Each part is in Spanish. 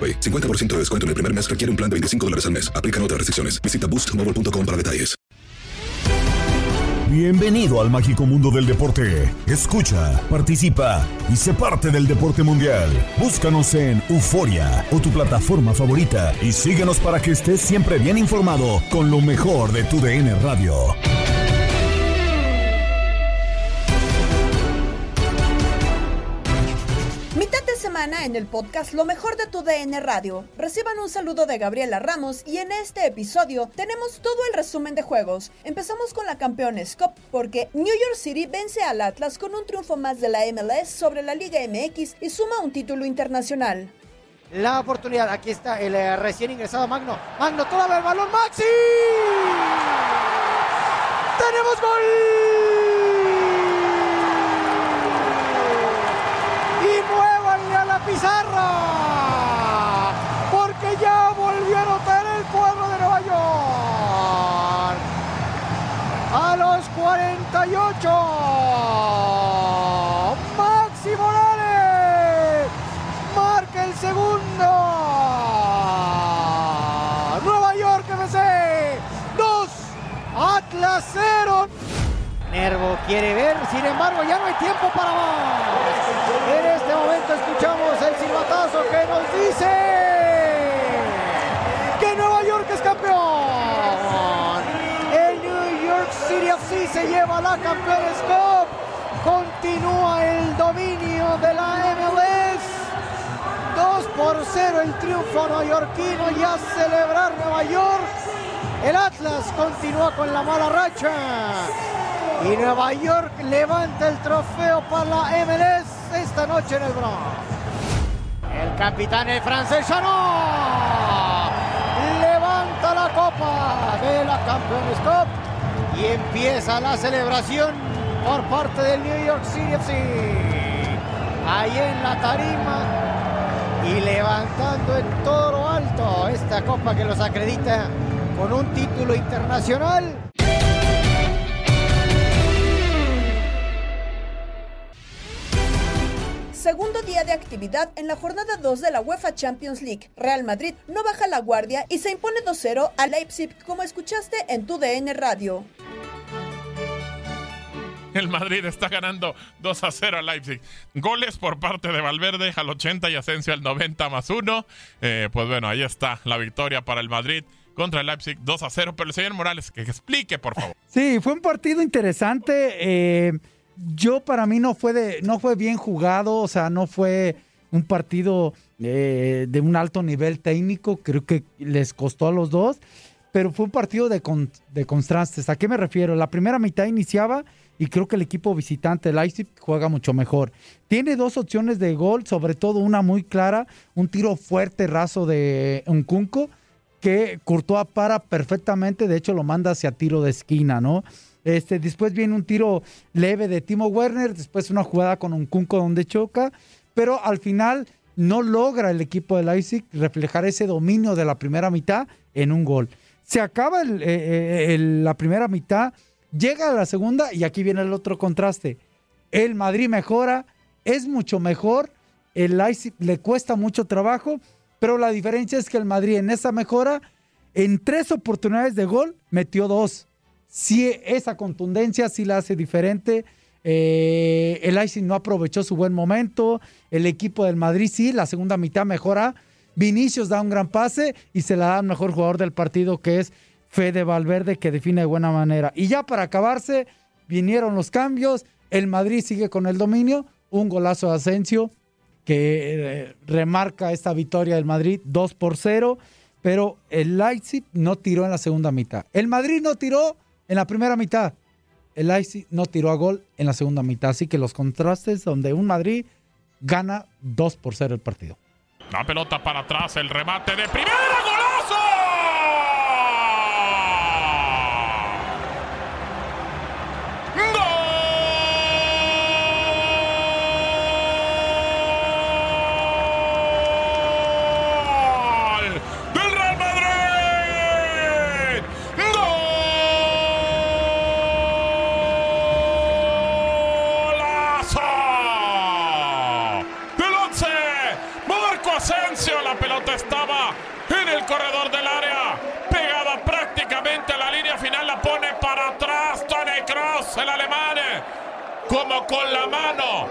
AroPay. 50% de descuento en el primer mes requiere un plan de 25 dólares al mes. Aplican otras restricciones. Visita boostmobile.com para detalles. Bienvenido al mágico mundo del deporte. Escucha, participa y sé parte del deporte mundial. Búscanos en Euforia o tu plataforma favorita y síguenos para que estés siempre bien informado con lo mejor de tu DN Radio. En el podcast Lo mejor de tu DN Radio. Reciban un saludo de Gabriela Ramos y en este episodio tenemos todo el resumen de juegos. Empezamos con la Campeones Cup porque New York City vence al Atlas con un triunfo más de la MLS sobre la Liga MX y suma un título internacional. La oportunidad, aquí está el eh, recién ingresado Magno. Magno, todavía el balón, Maxi. ¡Tenemos gol! y muévanle a la pizarra. Porque ya volvió a anotar el cuadro de Nueva York. A los 48. Maxi Morales. Marca el segundo. Nueva York FC. 2. Atlas 0. Nervo quiere ver, sin embargo ya no hay tiempo para más. En este momento escuchamos el silbatazo que nos dice que Nueva York es campeón. El New York City FC se lleva la Campeones Cup. Continúa el dominio de la MLS. 2 por 0 el triunfo neoyorquino y a celebrar Nueva York. El Atlas continúa con la mala racha. Y Nueva York levanta el trofeo para la MLS esta noche en el Bronx. El capitán, el francés Chanot, levanta la copa de la Campeones Cup y empieza la celebración por parte del New York City FC. Ahí en la tarima y levantando en todo lo alto esta copa que los acredita con un título internacional. Segundo día de actividad en la jornada 2 de la UEFA Champions League. Real Madrid no baja la guardia y se impone 2-0 a Leipzig, como escuchaste en tu DN Radio. El Madrid está ganando 2 a 0 a Leipzig. Goles por parte de Valverde al 80 y Asensio al 90 más 1. Eh, pues bueno, ahí está la victoria para el Madrid contra el Leipzig 2 a 0. Pero el señor Morales, que explique, por favor. Sí, fue un partido interesante. Eh, yo para mí no fue de, no fue bien jugado, o sea, no fue un partido eh, de un alto nivel técnico. Creo que les costó a los dos. Pero fue un partido de, con, de contrastes. ¿A qué me refiero? La primera mitad iniciaba y creo que el equipo visitante, Leipzig, juega mucho mejor. Tiene dos opciones de gol, sobre todo una muy clara, un tiro fuerte, raso de Uncunco, que Courtois para perfectamente, de hecho lo manda hacia tiro de esquina, ¿no? Este, después viene un tiro leve de Timo Werner, después una jugada con un Kunko donde choca, pero al final no logra el equipo de Leipzig reflejar ese dominio de la primera mitad en un gol. Se acaba eh, eh, la primera mitad, llega a la segunda y aquí viene el otro contraste. El Madrid mejora, es mucho mejor, el Leipzig le cuesta mucho trabajo, pero la diferencia es que el Madrid en esa mejora, en tres oportunidades de gol, metió dos. Si esa contundencia sí la hace diferente. Eh, el Leipzig no aprovechó su buen momento. El equipo del Madrid sí, la segunda mitad mejora. Vinicius da un gran pase y se la da al mejor jugador del partido que es Fede Valverde que define de buena manera. Y ya para acabarse, vinieron los cambios. El Madrid sigue con el dominio. Un golazo de Asensio que eh, remarca esta victoria del Madrid 2 por 0. Pero el Leipzig no tiró en la segunda mitad. El Madrid no tiró en la primera mitad. El Leipzig no tiró a gol en la segunda mitad. Así que los contrastes donde un Madrid gana 2 por 0 el partido. La pelota para atrás, el remate de primera, golazo. Corredor del área, pegada prácticamente a la línea final, la pone para atrás Tony Cross, el alemán, como con la mano.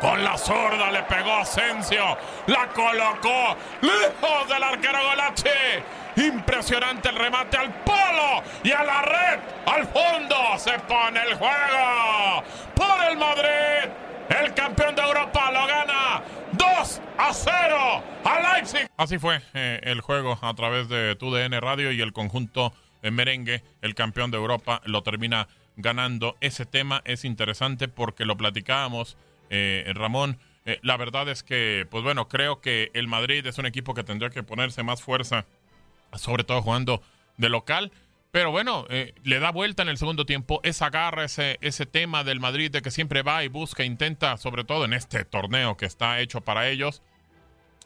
Con la zurda le pegó Asensio, la colocó lejos del arquero Golachi. Impresionante el remate al polo y a la red. Al fondo se pone el juego por el Madrid. El campeón de Europa lo gana 2 a 0 a Leipzig. Así fue eh, el juego a través de TUDN Radio y el conjunto en merengue, el campeón de Europa, lo termina ganando. Ese tema es interesante porque lo platicábamos, eh, Ramón. Eh, la verdad es que, pues bueno, creo que el Madrid es un equipo que tendría que ponerse más fuerza, sobre todo jugando de local. Pero bueno, eh, le da vuelta en el segundo tiempo, esa garra, ese, ese tema del Madrid de que siempre va y busca, intenta, sobre todo en este torneo que está hecho para ellos,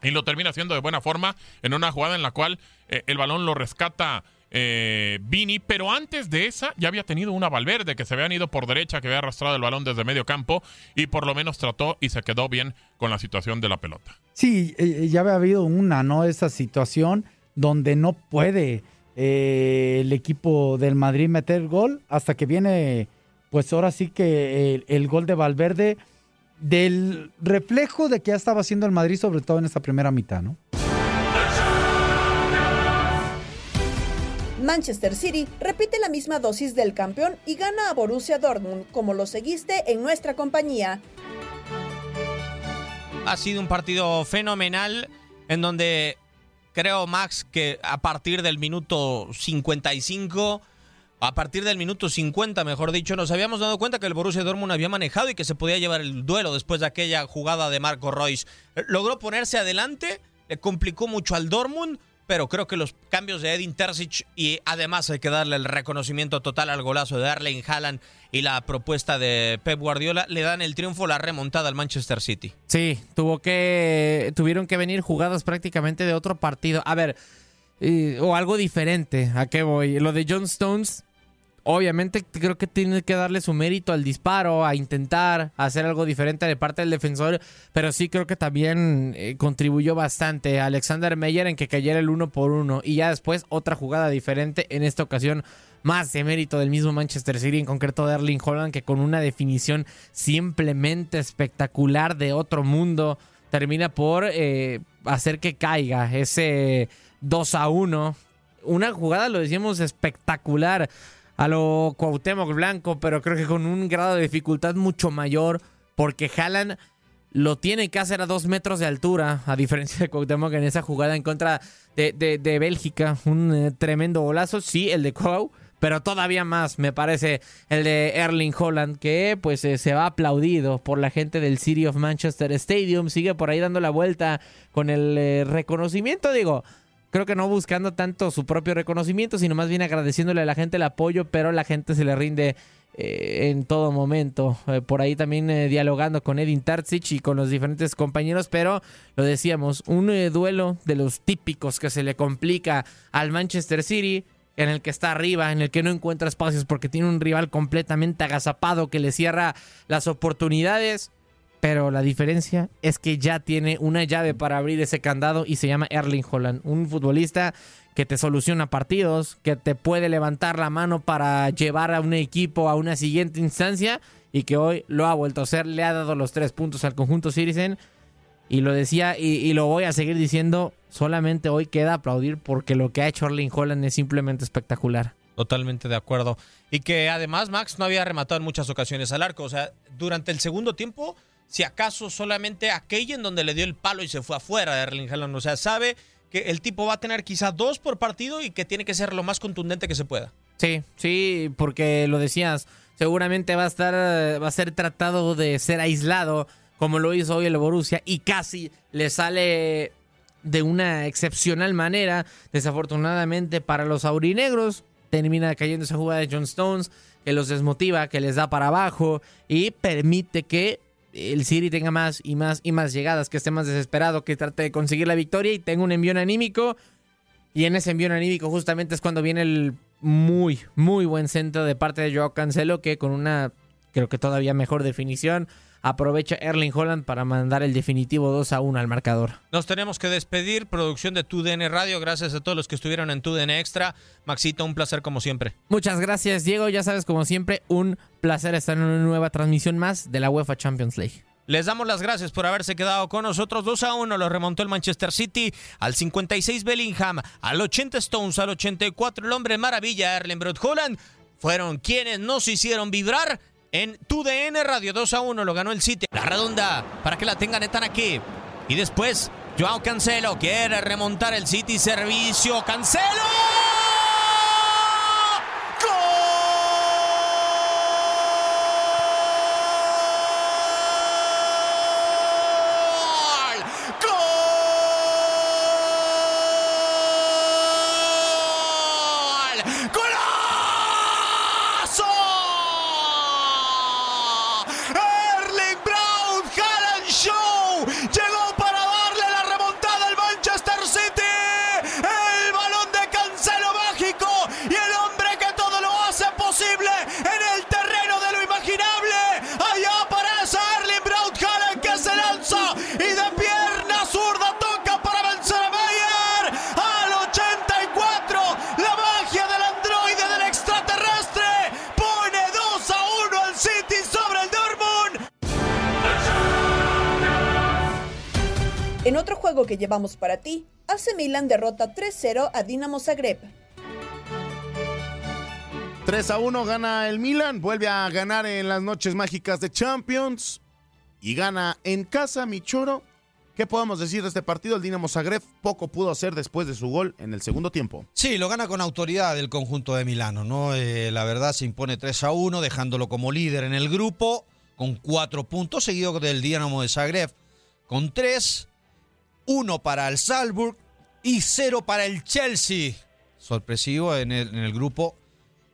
y lo termina haciendo de buena forma en una jugada en la cual eh, el balón lo rescata eh, Vini, pero antes de esa ya había tenido una Valverde que se habían ido por derecha, que había arrastrado el balón desde medio campo y por lo menos trató y se quedó bien con la situación de la pelota. Sí, ya había habido una, ¿no? Esa situación donde no puede eh, el equipo del Madrid meter gol hasta que viene, pues ahora sí que el, gol de Valverde del reflejo de que ya estaba haciendo el Madrid, sobre todo en esta primera mitad, ¿no? Manchester City repite la misma dosis del campeón y gana a Borussia Dortmund, como lo seguiste en nuestra compañía. Ha sido un partido fenomenal en donde creo, Max, que a partir del minuto 55, a partir del minuto 50, mejor dicho, nos habíamos dado cuenta que el Borussia Dortmund había manejado y que se podía llevar el duelo después de aquella jugada de Marco Royce. Logró ponerse adelante, le complicó mucho al Dortmund, pero creo que los cambios de Edin Terzic y además hay que darle el reconocimiento total al golazo de Arlen Haaland y la propuesta de Pep Guardiola le dan el triunfo, la remontada al Manchester City. Sí, tuvo que tuvieron que venir jugadas prácticamente de otro partido. A ver, o algo diferente. ¿A qué voy? Lo de John Stones obviamente creo que tiene que darle su mérito al disparo, a intentar hacer algo diferente de parte del defensor, pero sí creo que también eh, contribuyó bastante a Alexander Meyer en que cayera el uno por uno y ya después otra jugada diferente, en esta ocasión más de mérito del mismo Manchester City, en concreto de Erling Holland, que con una definición simplemente espectacular de otro mundo termina por eh, hacer que caiga ese 2 a 1. Una jugada, lo decíamos, espectacular a lo Cuauhtémoc Blanco, pero creo que con un grado de dificultad mucho mayor, porque Haaland lo tiene que hacer a dos metros de altura, a diferencia de Cuauhtémoc en esa jugada en contra de, Bélgica. Un eh, tremendo golazo, sí, el de Cuau, pero todavía más, me parece, el de Erling Holland, que pues eh, se va aplaudido por la gente del City of Manchester Stadium, sigue por ahí dando la vuelta con el eh, reconocimiento, digo creo que no buscando tanto su propio reconocimiento, sino más bien agradeciéndole a la gente el apoyo, pero la gente se le rinde eh, en todo momento. Eh, por ahí también eh, dialogando con Edin Tarcic y con los diferentes compañeros, pero lo decíamos, un duelo de los típicos que se le complica al Manchester City, en el que está arriba, en el que no encuentra espacios porque tiene un rival completamente agazapado que le cierra las oportunidades. Pero la diferencia es que ya tiene una llave para abrir ese candado y se llama Erling Holland, un futbolista que te soluciona partidos, que te puede levantar la mano para llevar a un equipo a una siguiente instancia y que hoy lo ha vuelto a hacer, le ha dado los tres puntos al conjunto Citizen y lo decía y, lo voy a seguir diciendo, solamente hoy queda aplaudir porque lo que ha hecho Erling Holland es simplemente espectacular. Totalmente de acuerdo. Y que además Max no había rematado en muchas ocasiones al arco. O sea, durante el segundo tiempo, si acaso solamente aquella en donde le dio el palo y se fue afuera de Erling Haaland. O sea, sabe que el tipo va a tener quizá dos por partido y que tiene que ser lo más contundente que se pueda. Sí, sí, porque lo decías, seguramente va a estar, va a ser tratado de ser aislado, como lo hizo hoy el Borussia, y casi le sale de una excepcional manera. Desafortunadamente para los aurinegros, termina cayendo esa jugada de John Stones, que los desmotiva, que les da para abajo y permite que el City tenga más y más y más llegadas, que esté más desesperado, que trate de conseguir la victoria y tenga un envío anímico. Y en ese envío anímico justamente es cuando viene el muy, muy buen centro de parte de Joao Cancelo, que con una, creo que todavía mejor definición, aprovecha Erling Holland para mandar el definitivo 2 a 1 al marcador. Nos tenemos que despedir. Producción de TUDN Radio. Gracias a todos los que estuvieron en TUDN Extra. Maxito, un placer como siempre. Muchas gracias, Diego. Ya sabes, como siempre, un placer estar en una nueva transmisión más de la UEFA Champions League. Les damos las gracias por haberse quedado con nosotros. 2 a 1 lo remontó el Manchester City. Al 56 Bellingham. Al 80 Stones. Al 84 el hombre maravilla Erling Brot Holland. Fueron quienes nos hicieron vibrar en tu DN Radio 2 a 1 lo ganó el City. La redonda para que la tengan están aquí. Y después Joao Cancelo quiere remontar el City servicio. Cancelo. Que llevamos para ti, AC Milan derrota 3-0 a Dinamo Zagreb. 3 a 1 gana el Milan, vuelve a ganar en las noches mágicas de Champions y gana en casa Michoro. ¿Qué podemos decir de este partido? El Dinamo Zagreb poco pudo hacer después de su gol en el segundo tiempo. Sí, lo gana con autoridad el conjunto de Milano, ¿no? Eh, la verdad se impone 3 a 1, dejándolo como líder en el grupo, con cuatro puntos, seguido del Dinamo de Zagreb con tres. Uno para el Salzburg y cero para el Chelsea. Sorpresivo en el, grupo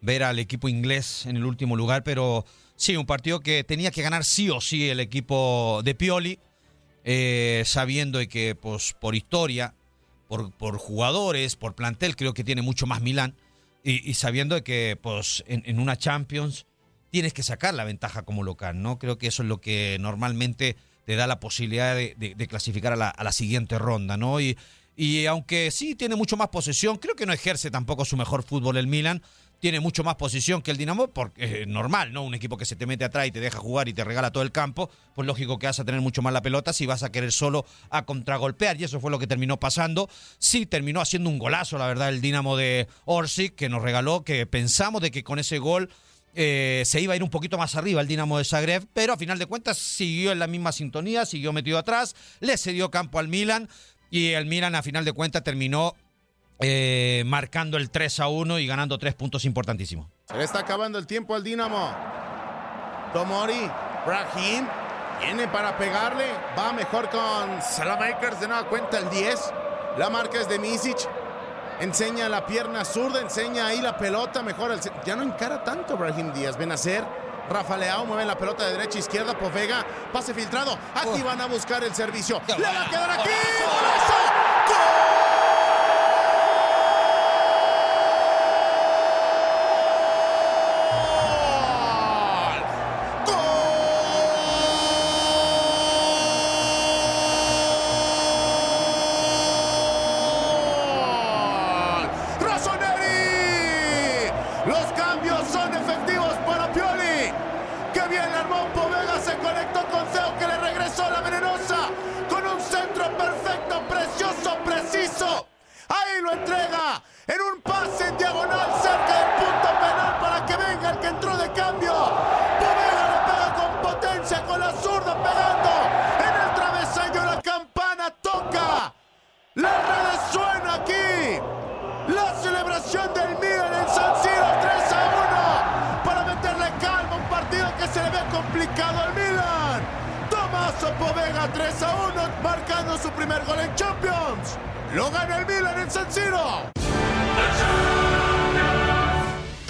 ver al equipo inglés en el último lugar, pero sí, un partido que tenía que ganar sí o sí el equipo de Pioli, eh, sabiendo que pues, por historia, por, jugadores, por plantel, creo que tiene mucho más Milán, y, sabiendo que pues, en, una Champions tienes que sacar la ventaja como local, ¿no? Creo que eso es lo que normalmente te da la posibilidad de, clasificar a la, siguiente ronda, ¿no? Y, y aunque sí tiene mucho más posesión, creo que no ejerce tampoco su mejor fútbol el Milan. Tiene mucho más posición que el Dinamo, porque es normal, ¿no? Un equipo que se te mete atrás y te deja jugar y te regala todo el campo, pues lógico que vas a tener mucho más la pelota si vas a querer solo a contragolpear, y eso fue lo que terminó pasando. Sí, terminó haciendo un golazo, la verdad, el Dinamo de Orsic, que nos regaló, que pensamos de que con ese gol eh, se iba a ir un poquito más arriba el Dinamo de Zagreb, pero a final de cuentas siguió en la misma sintonía, siguió metido atrás, le cedió campo al Milan y el Milan a final de cuentas terminó eh, marcando el 3 a 1 y ganando tres puntos importantísimos. Se le está acabando el tiempo al Dinamo. Tomori, Brahim, viene para pegarle, va mejor con Salamakers de nueva cuenta el 10. La marca es de Misic, Enseña la pierna zurda, enseña ahí la pelota, mejor el... Ya no encara tanto Brahim Díaz. Ven a hacer. Rafa Leao mueve la pelota de derecha a izquierda, Povega, pase filtrado. Aquí van a buscar el servicio. ¡Le va a quedar aquí! ¡Golazo! ¡Gol!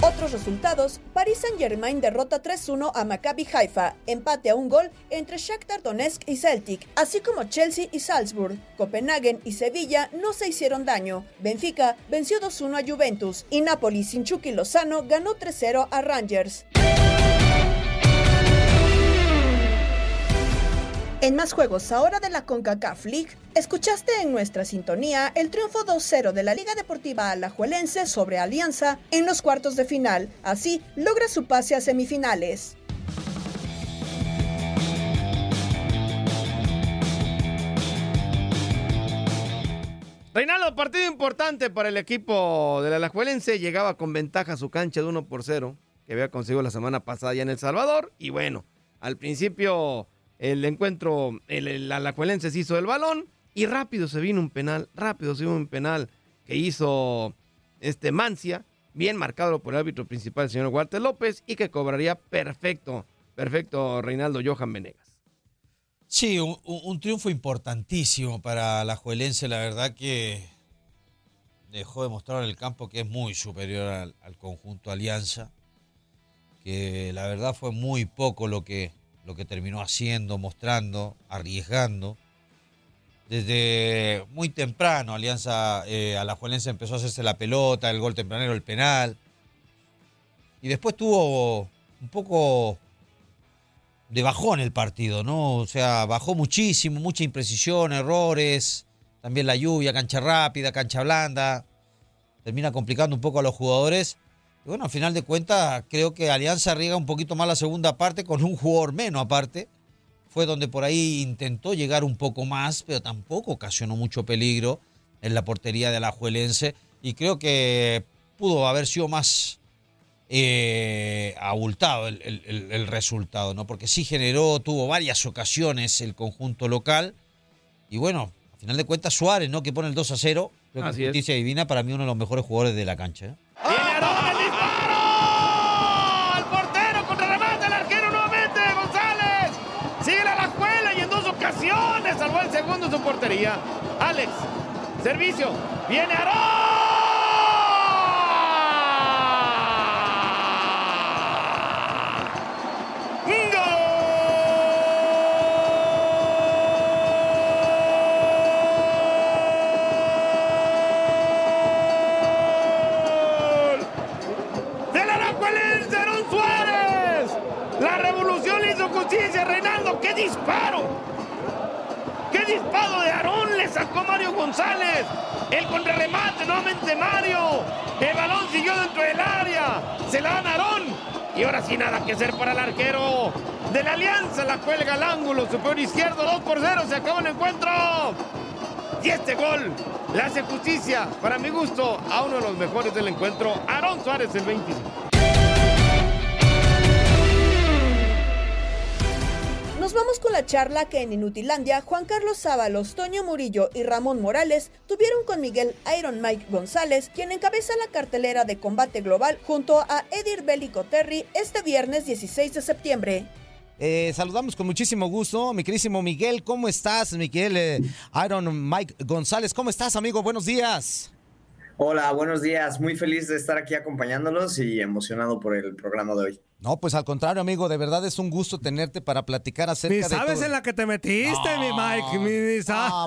Otros resultados, Paris Saint-Germain derrota 3-1 a Maccabi Haifa, empate a un gol entre Shakhtar Donetsk y Celtic, así como Chelsea y Salzburg. Copenhagen y Sevilla no se hicieron daño. Benfica venció 2-1 a Juventus y Napoli sin Chucky Lozano ganó 3-0 a Rangers. En más juegos ahora de la CONCACAF League, escuchaste en nuestra sintonía el triunfo 2-0 de la Liga Deportiva Alajuelense sobre Alianza en los cuartos de final. Así logra su pase a semifinales. Reinaldo, partido importante para el equipo del Alajuelense. Llegaba con ventaja a su cancha de 1 por 0, que había conseguido la semana pasada ya en El Salvador. Y bueno, al principio el encuentro, el, el Alajuelense se hizo el balón y rápido se vino un penal, rápido se vino un penal que hizo este Mancia, bien marcado por el árbitro principal, el señor Walter López, y que cobraría perfecto, perfecto Reinaldo Johan Venegas. Sí, un, un- un triunfo importantísimo para la Juelense, la verdad que dejó de mostrar en el campo que es muy superior al conjunto Alianza, que la verdad fue muy poco lo que, lo que terminó haciendo, mostrando, arriesgando. Desde muy temprano, Alianza eh, Alajuelense empezó a hacerse la pelota, el gol tempranero, el penal. Y después tuvo un poco de bajón el partido, ¿no? O sea, bajó muchísimo, mucha imprecisión, errores, también la lluvia, cancha rápida, cancha blanda, termina complicando un poco a los jugadores. Y bueno, al final de cuentas, creo que Alianza riega un poquito más la segunda parte con un jugador menos aparte. Fue donde por ahí intentó llegar un poco más, pero tampoco ocasionó mucho peligro en la portería de la Juelense. Y creo que pudo haber sido más eh, abultado el, el- el- el resultado, ¿no? Porque sí generó, tuvo varias ocasiones el conjunto local. Y bueno, a final de cuentas, Suárez, ¿no? Que pone el 2 a 0. Creo que es. divina, para mí uno de los mejores jugadores de la cancha. ¿eh? Portería. Alex, servicio. Viene ¡Del Alajuelense, Aarón Suárez! La revolución le hizo justicia, Reinaldo. ¡Qué disparo! ¡Qué disparo de Aarón! Le sacó Mario González. El contrarremate nuevamente Mario. El balón siguió dentro del área. Se la dan Aarón. Y ahora sí nada que hacer para el arquero de la Alianza. La cuelga al ángulo superior izquierdo. 2 por 0. Se acabó el encuentro. Y este gol le hace justicia, para mi gusto, a uno de los mejores del encuentro, Aarón Suárez, el 25. Nos vamos con la charla que en Inutilandia Juan Carlos Sábalos, Toño Murillo y Ramón Morales tuvieron con Miguel Iron Mike González, quien encabeza la cartelera de combate global junto a Edir Bélico Terry este viernes 16 de septiembre. Eh, saludamos con muchísimo gusto, mi querísimo Miguel. ¿Cómo estás, Miguel? Eh, Iron Mike González, ¿cómo estás, amigo? Buenos días. Hola, buenos días. Muy feliz de estar aquí acompañándolos y emocionado por el programa de hoy. No, pues al contrario, amigo, de verdad es un gusto tenerte para platicar acerca Ni de sabes todo. en la que te metiste, mi Mike. Mi, ni sa-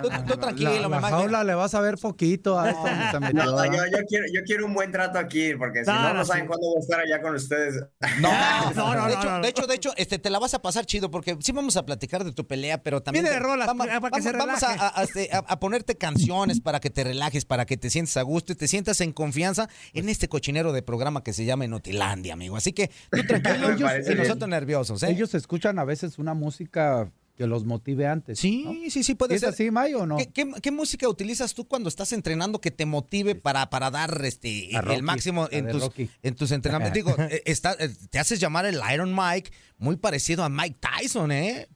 Tú, tú tranquilo, la, mi Mike. jaula le vas a ver poquito a se metió, No, yo, yo quiero, yo quiero un buen trato aquí, porque si No, no, no, no saben cuándo voy a estar allá con ustedes. No, de, hecho, de hecho, de hecho, este, te la vas a pasar chido porque sí vamos a platicar de tu pelea, pero también te- rolas, vamos, para que vamos- se vamos a, a- a- este, a- a ponerte canciones para que te relajes, para que te sientas a gusto y te sientas en confianza en este cochinero de programa que se llama Enotilandia, amigo. Así que tú tranquilo ellos y nosotros nerviosos, ¿eh? Ellos escuchan a veces una música que los motive antes. Sí, sí, sí, puede ¿Es ser. así, Mayo, o no? ¿Qué, qué, qué música utilizas tú cuando estás entrenando que te motive para, para dar este Rocky, el máximo en tus, Rocky. en tus entrenamientos? Digo, eh, está- eh, te haces llamar el Iron Mike, muy parecido a Mike Tyson, ¿eh?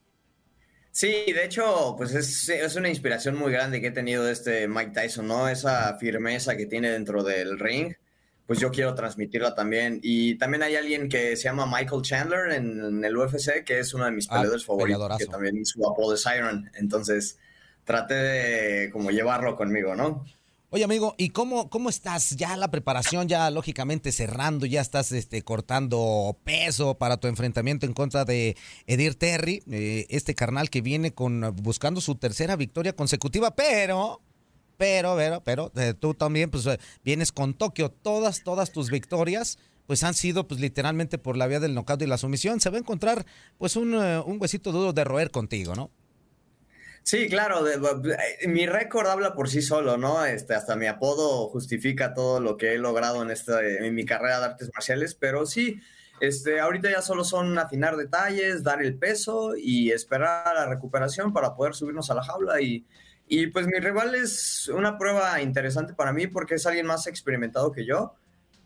Sí, de hecho, pues es, es una inspiración muy grande que he tenido de este Mike Tyson, ¿no? Esa firmeza que tiene dentro del ring, pues yo quiero transmitirla también. Y también hay alguien que se llama Michael Chandler en, en el UFC, que es uno de mis Ah, peleadores favoritos, peleadorazo. que también su apodo es Iron. Entonces, traté de como llevarlo conmigo, ¿no? Oye, amigo, ¿y cómo, cómo estás? Ya la preparación, ya lógicamente cerrando, ya estás este, cortando peso para tu enfrentamiento en contra de Edir Terry, eh, este carnal que viene con buscando su tercera victoria consecutiva, pero, pero, pero, pero, eh, tú también pues eh, vienes con Tokio, todas, todas tus victorias pues han sido pues literalmente por la vía del knockout y la sumisión. Se va a encontrar pues un, eh, un huesito duro de roer contigo, ¿no? Sí, claro, mi récord habla por sí solo, ¿no? Este, hasta mi apodo justifica todo lo que he logrado en, esta, en mi carrera de artes marciales, pero sí, este, ahorita ya solo son afinar detalles, dar el peso y esperar a la recuperación para poder subirnos a la jaula y, y pues mi rival es una prueba interesante para mí porque es alguien más experimentado que yo,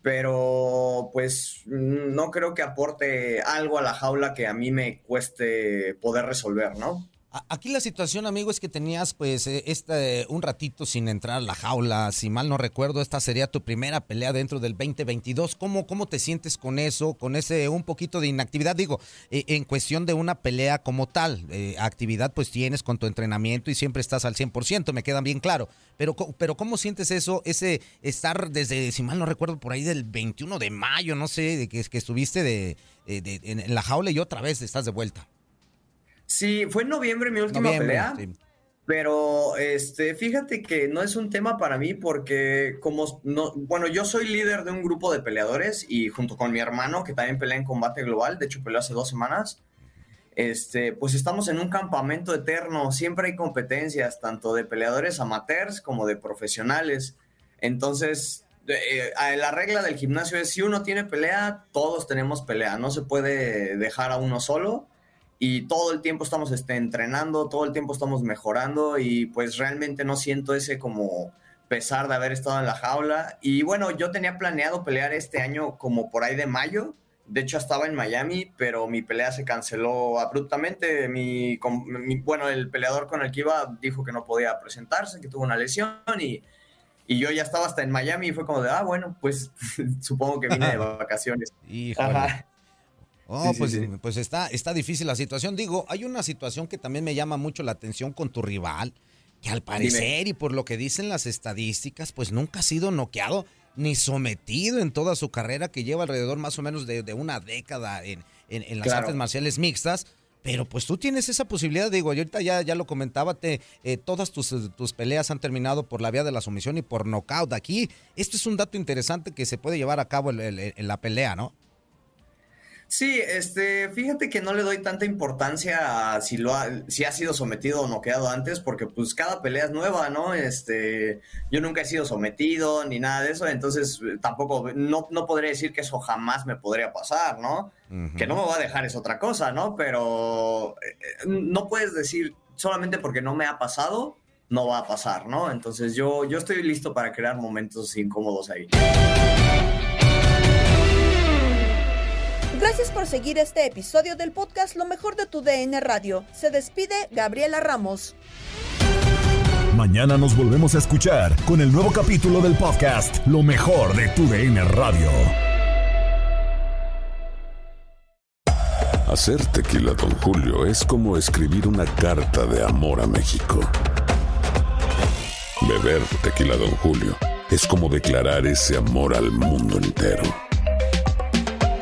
pero pues no creo que aporte algo a la jaula que a mí me cueste poder resolver, ¿no? Aquí la situación, amigo, es que tenías pues este, un ratito sin entrar a la jaula. Si mal no recuerdo, esta sería tu primera pelea dentro del 2022. ¿Cómo, cómo te sientes con eso, con ese un poquito de inactividad? Digo, eh, en cuestión de una pelea como tal, actividad pues tienes con tu entrenamiento y siempre estás al 100%, me queda bien claro. Pero, pero ¿cómo sientes eso, ese estar desde, si mal no recuerdo, por ahí del 21 de mayo, no sé, de que, que estuviste de, en la jaula y otra vez estás de vuelta? Sí, fue en noviembre mi última Noviembre, pelea. sí. Pero este, fíjate que no es un tema para mí porque como no, bueno, yo soy líder de un grupo de peleadores y junto con mi hermano que también pelea en combate global, de hecho peleó hace dos semanas, este, pues estamos en un campamento eterno, siempre hay competencias, tanto de peleadores amateurs como de profesionales. Entonces, eh, eh, la regla del gimnasio es si uno tiene pelea, todos tenemos pelea, no se puede dejar a uno solo y todo el tiempo estamos este, entrenando, todo el tiempo estamos mejorando y pues realmente no siento ese como pesar de haber estado en la jaula. Y bueno, yo tenía planeado pelear este año como por ahí de mayo. De hecho, estaba en Miami, pero mi pelea se canceló abruptamente. Mi, bueno, el peleador con el que iba dijo que no podía presentarse, que tuvo una lesión y, y yo ya estaba hasta en Miami y fue como de, ah, bueno, pues supongo que vine de vacaciones. Híjole. Ajá. Oh, Sí, pues, sí. pues está, está difícil la situación. Digo, hay una situación que también me llama mucho la atención con tu rival, que al parecer y por lo que dicen las estadísticas, pues nunca ha sido noqueado ni sometido en toda su carrera, que lleva alrededor más o menos de, de una década en, en- en las Claro. artes marciales mixtas. Pero pues tú tienes esa posibilidad, digo, y ahorita ya, ya lo comentaba, te, eh, todas tus, tus peleas han terminado por la vía de la sumisión y por knockout. Aquí, esto es un dato interesante que se puede llevar a cabo en la pelea, ¿no? Sí, este, fíjate que no le doy tanta importancia a si lo ha, si ha sido sometido o noqueado antes, porque pues cada pelea es nueva, ¿no? Este, yo nunca he sido sometido ni nada de eso, entonces eh, tampoco, no, no podría decir que eso jamás me podría pasar, ¿no? Que no me va a dejar es otra cosa, ¿no? Pero eh, eh, no puedes decir solamente porque no me ha pasado, no va a pasar, ¿no? Entonces yo, yo estoy listo para crear momentos incómodos ahí. Gracias por seguir este episodio del podcast Lo mejor de tu DN Radio. Se despide Gabriela Ramos. Mañana nos volvemos a escuchar con el nuevo capítulo del podcast Lo mejor de tu DN Radio. Hacer tequila, Don Julio, es como escribir una carta de amor a México. Beber tequila, Don Julio, es como declarar ese amor al mundo entero.